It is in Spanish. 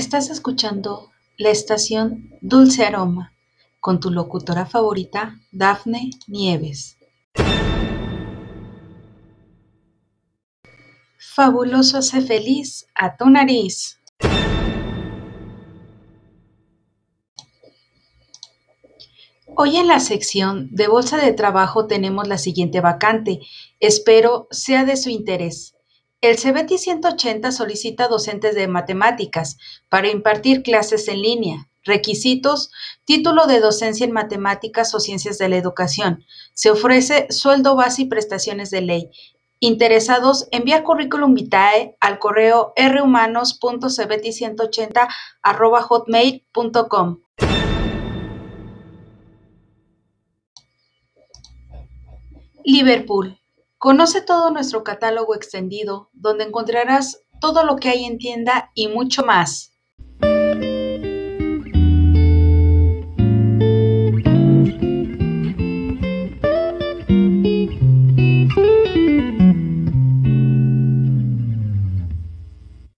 Estás escuchando la estación Dulce Aroma con tu locutora favorita, Dafne Nieves. Fabuloso hace feliz a tu nariz. Hoy en la sección de Bolsa de Trabajo tenemos la siguiente vacante. Espero sea de su interés. El CBT 180 solicita docentes de matemáticas para impartir clases en línea. Requisitos: título de docencia en matemáticas o ciencias de la educación. Se ofrece sueldo base y prestaciones de ley. Interesados, enviar currículum vitae al correo rhumanos.cbt180 Liverpool. Conoce todo nuestro catálogo extendido, donde encontrarás todo lo que hay en tienda y mucho más.